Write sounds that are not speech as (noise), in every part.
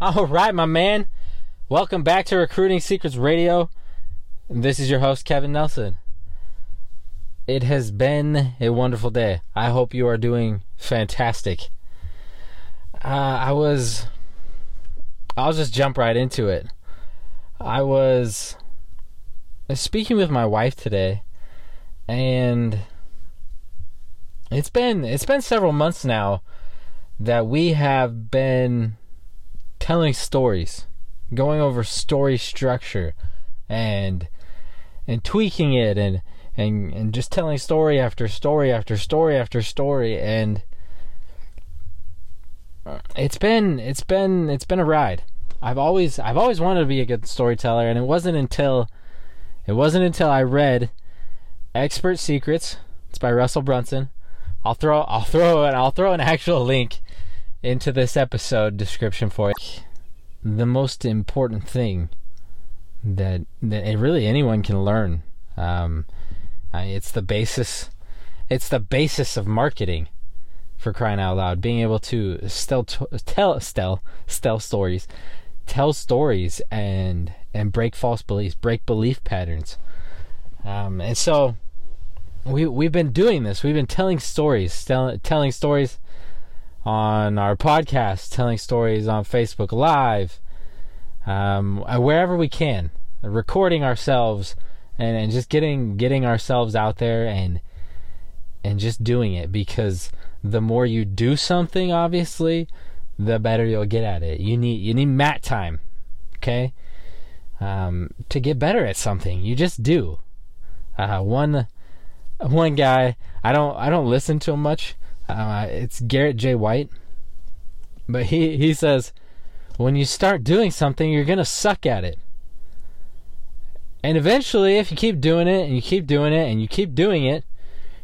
All right, my man. Welcome back to Recruiting Secrets Radio. This is your host, Kevin Nelson. It has been a wonderful day. I hope you are doing fantastic. Uh, I was. I'll just jump right into it. I was speaking with my wife today, and it's been it's been several months now that we have been telling stories, going over story structure and and tweaking it and and and just telling story after story after story after story and uh, it's been it's been it's been a ride. I've always I've always wanted to be a good storyteller and it wasn't until it wasn't until I read Expert Secrets. It's by Russell Brunson. I'll throw I'll throw an I'll throw an actual link into this episode description for it. The most important thing that that really anyone can learn. Um, it's the basis. It's the basis of marketing. For crying out loud, being able to still tell tell tell stories, tell stories, and and break false beliefs, break belief patterns. Um, and so we we've been doing this. We've been telling stories, tell, telling stories on our podcast, telling stories on Facebook Live, um, wherever we can, recording ourselves, and, and just getting getting ourselves out there and and just doing it because the more you do something, obviously, the better you'll get at it. You need you need mat time, okay, um, to get better at something. You just do. Uh, one one guy I don't I don't listen to him much uh, it's Garrett J. White. But he, he says, when you start doing something, you're to suck at it. And eventually, if you keep doing it and you keep doing it and you keep doing it,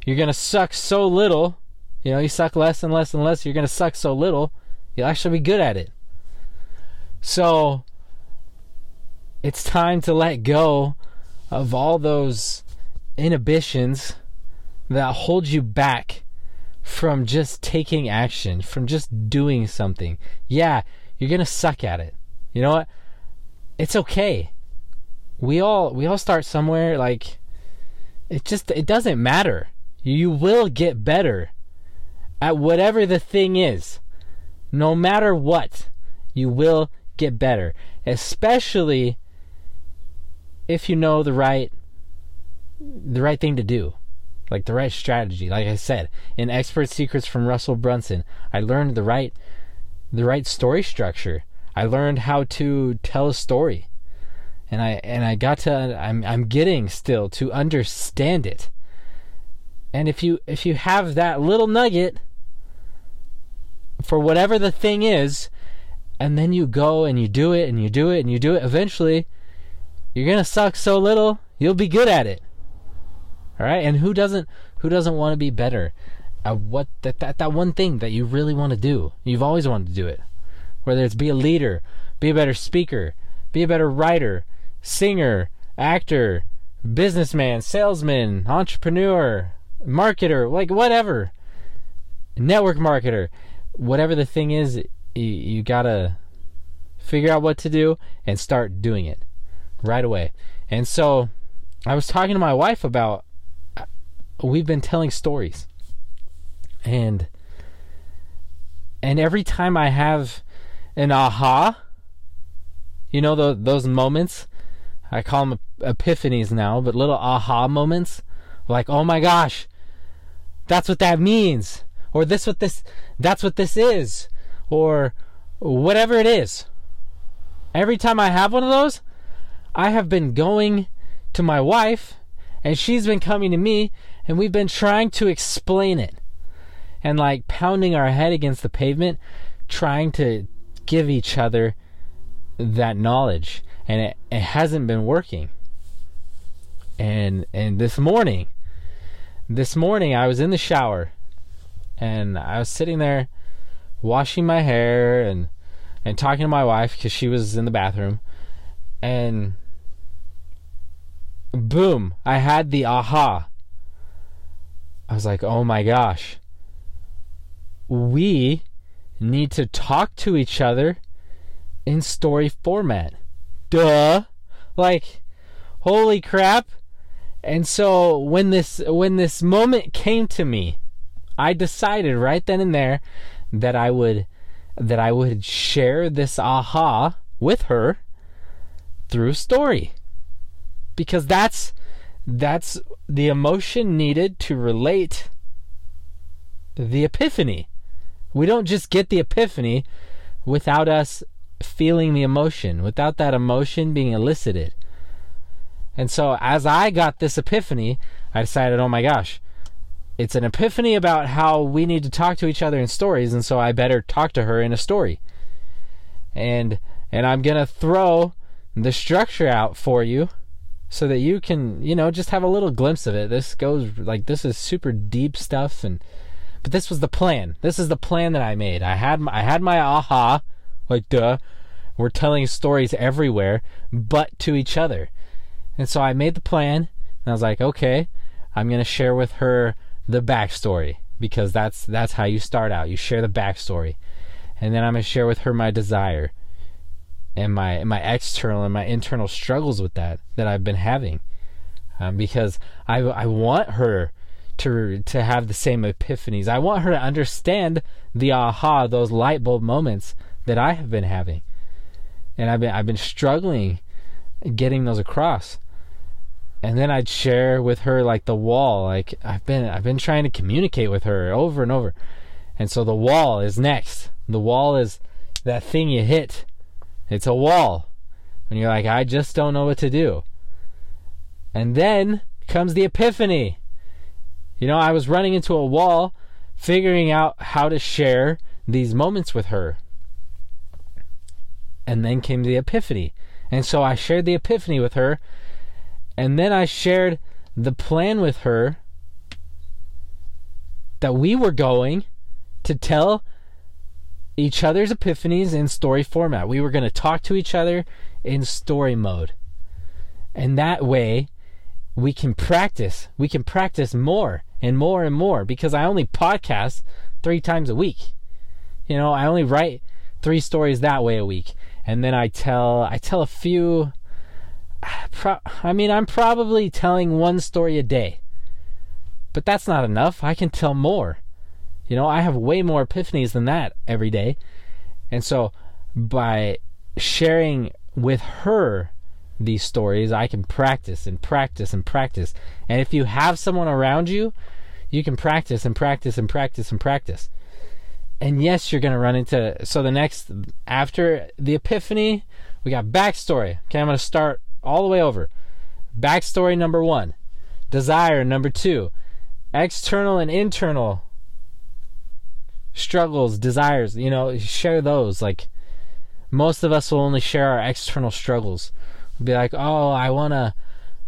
you're to suck so little. You know, you suck less and less and less. You're to suck so little, you'll actually be good at it. So, it's time to let go of all those inhibitions that hold you back from just taking action, from just doing something. Yeah, you're going to suck at it. You know what? It's okay. We all we all start somewhere like it just it doesn't matter. You will get better at whatever the thing is. No matter what, you will get better, especially if you know the right the right thing to do like the right strategy. Like I said, in Expert Secrets from Russell Brunson, I learned the right the right story structure. I learned how to tell a story. And I and I got to I'm I'm getting still to understand it. And if you if you have that little nugget for whatever the thing is, and then you go and you do it and you do it and you do it, eventually you're gonna suck so little, you'll be good at it. All right, and who doesn't who doesn't want to be better at what that, that that one thing that you really want to do? You've always wanted to do it. Whether it's be a leader, be a better speaker, be a better writer, singer, actor, businessman, salesman, entrepreneur, marketer, like whatever. Network marketer, whatever the thing is, you, you gotta figure out what to do and start doing it right away. And so I was talking to my wife about we've been telling stories. And and every time I have an aha, you know the, those moments, I call them epiphanies now, but little aha moments, like oh my gosh, that's what that means, or this what this that's what this is, or whatever it is. Every time I have one of those, I have been going to my wife and she's been coming to me and we've been trying to explain it. And like pounding our head against the pavement trying to give each other that knowledge. And it, it hasn't been working. And and this morning this morning I was in the shower. And I was sitting there washing my hair and and talking to my wife because she was in the bathroom. And boom I had the aha I was like, oh my gosh. We need to talk to each other in story format. Duh. Like holy crap. And so when this when this moment came to me, I decided right then and there that I would that I would share this aha with her through story. Because that's that's the emotion needed to relate the epiphany. We don't just get the epiphany without us feeling the emotion, without that emotion being elicited. And so as I got this epiphany, I decided, oh my gosh, it's an epiphany about how we need to talk to each other in stories, and so I better talk to her in a story. And and I'm gonna throw the structure out for you so that you can, you know, just have a little glimpse of it. This goes like this is super deep stuff and but this was the plan. This is the plan that I made. I had my, I had my aha, like duh. We're telling stories everywhere, but to each other. And so I made the plan, and I was like, okay, I'm gonna share with her the backstory because that's that's how you start out. You share the backstory, and then I'm gonna share with her my desire and my my external and my internal struggles with that that I've been having, um, because I I want her to to have the same epiphanies. I want her to understand the aha, those light bulb moments that I have been having, and I've been I've been struggling getting those across and then I'd share with her like the wall. Like I've been I've been trying to communicate with her over and over. And so the wall is next. The wall is that thing you hit. It's a wall. And you're like, I just don't know what to do. And then comes the epiphany. You know, I was running into a wall, figuring out how to share these moments with her. And then came the epiphany. And so I shared the epiphany with her and then I shared the plan with her that we were going to tell each other's epiphanies in story format. We were going to talk to each other in story mode. And that way, we can practice. We can practice more and more and more because I only podcast three times a week. You know, I only write three stories that way a week. And then I tell I tell a few (sighs) I mean, I'm probably telling one story a day. But that's not enough. I can tell more. You know, I have way more epiphanies than that every day. And so by sharing with her these stories, I can practice and practice and practice. And if you have someone around you, you can practice and practice and practice and practice. And yes, you're going to run into. So the next, after the epiphany, we got backstory. Okay, I'm going to start all the way over. Backstory number one, desire number two, external and internal struggles, desires, you know, share those. Like, most of us will only share our external struggles. We'll be like, oh, I want to,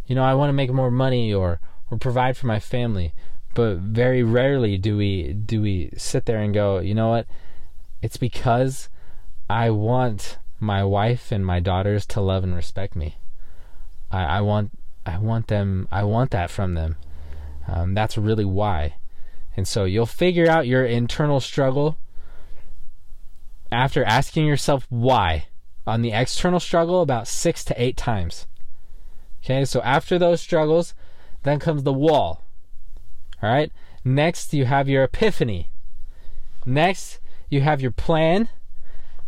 you know, I want to make more money or, or provide for my family. But very rarely do we do we sit there and go, you know what? It's because I want my wife and my daughters to love and respect me. I, I want I want them I want that from them. Um, that's really why. And so you'll figure out your internal struggle after asking yourself why on the external struggle about six to eight times. Okay, so after those struggles, then comes the wall. All right, next you have your epiphany. Next, you have your plan.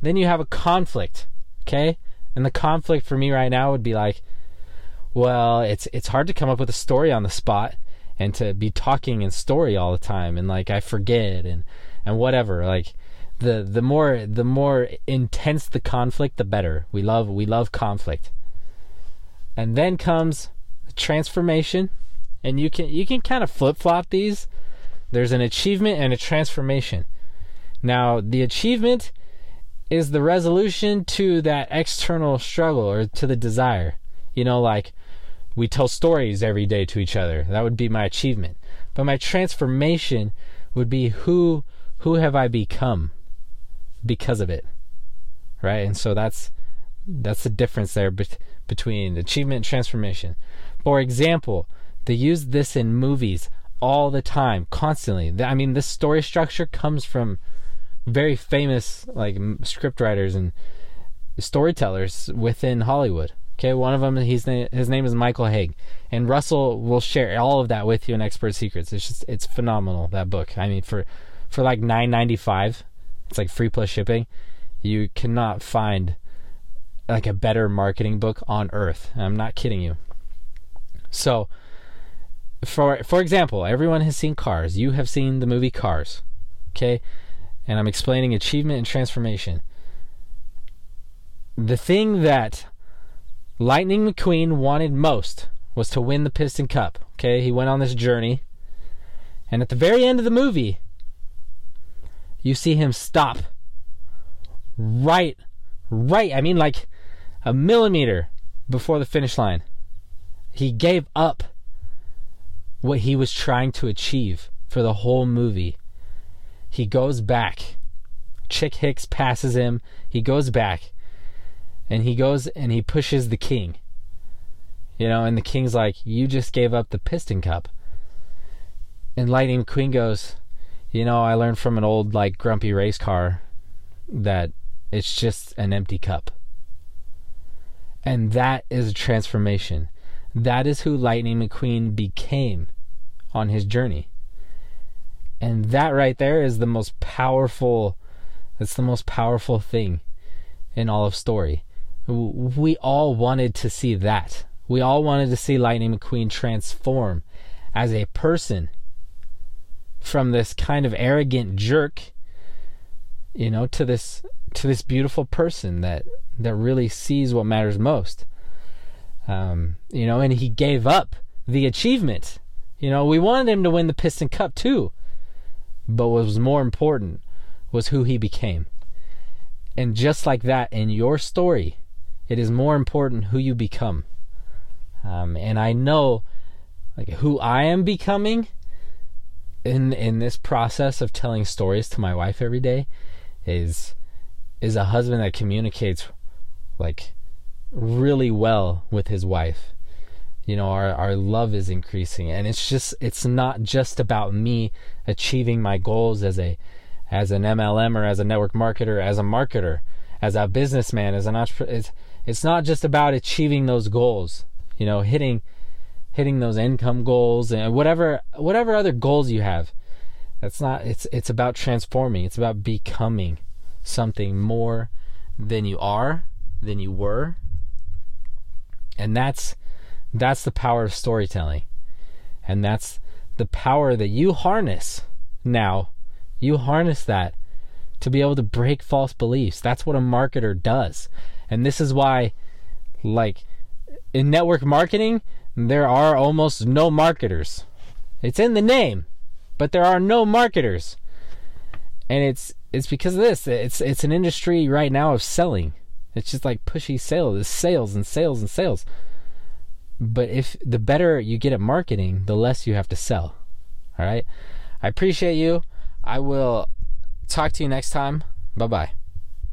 Then you have a conflict. Okay, and the conflict for me right now would be like, well, it's it's hard to come up with a story on the spot and to be talking in story all the time and like I forget and and whatever like the the more the more intense the conflict the better. We love we love conflict. And then comes transformation and you can you can kind of flip-flop these. There's an achievement and a transformation. Now, the achievement is the resolution to that external struggle or to the desire. You know, like we tell stories every day to each other. That would be my achievement. But my transformation would be who who have I become because of it. Right? And so that's that's the difference there bet- between achievement and transformation. For example, they use this in movies all the time, constantly. I mean, this story structure comes from very famous like script writers and storytellers within Hollywood. Okay, one of them he's his name is Michael Hauge, and Russell will share all of that with you in Expert Secrets. It's just it's phenomenal that book. I mean for for like nine ninety five, it's like free plus shipping. You cannot find like a better marketing book on earth. I'm not kidding you. So for for example, everyone has seen Cars. You have seen the movie Cars. Okay? And I'm explaining achievement and transformation. The thing that Lightning McQueen wanted most was to win the Piston Cup. Okay? He went on this journey. And at the very end of the movie, you see him stop right right I mean like a millimeter before the finish line. He gave up what he was trying to achieve for the whole movie. He goes back. Chick Hicks passes him. He goes back. And he goes and he pushes the king. You know, and the king's like, You just gave up the piston cup. And Lightning McQueen goes, You know, I learned from an old, like, grumpy race car that it's just an empty cup. And that is a transformation. That is who Lightning McQueen became on his journey. And that right there is the most powerful that's the most powerful thing in all of story. We all wanted to see that. We all wanted to see Lightning McQueen transform as a person from this kind of arrogant jerk you know to this to this beautiful person that that really sees what matters most. Um, you know, and he gave up the achievement. You know, we wanted him to win the Piston Cup too, but what was more important was who he became. And just like that, in your story, it is more important who you become. Um, and I know, like who I am becoming in in this process of telling stories to my wife every day is is a husband that communicates like really well with his wife you know our our love is increasing and it's just it's not just about me achieving my goals as a as an MLM or as a network marketer as a marketer as a businessman as an entrepreneur it's not just about achieving those goals you know hitting hitting those income goals and whatever whatever other goals you have that's not it's it's about transforming it's about becoming something more than you are, than you were. And that's that's the power of storytelling. And that's the power that you harness now. You harness that to be able to break false beliefs. That's what a marketer does. And this is why like in network marketing, there are almost no marketers. It's in the name, but there are no marketers. And it's it's because of this. It's it's an industry right now of selling. It's just like pushy sales, it's sales and sales and sales. But if the better you get at marketing, the less you have to sell. All right. I appreciate you. I will talk to you next time. Bye bye.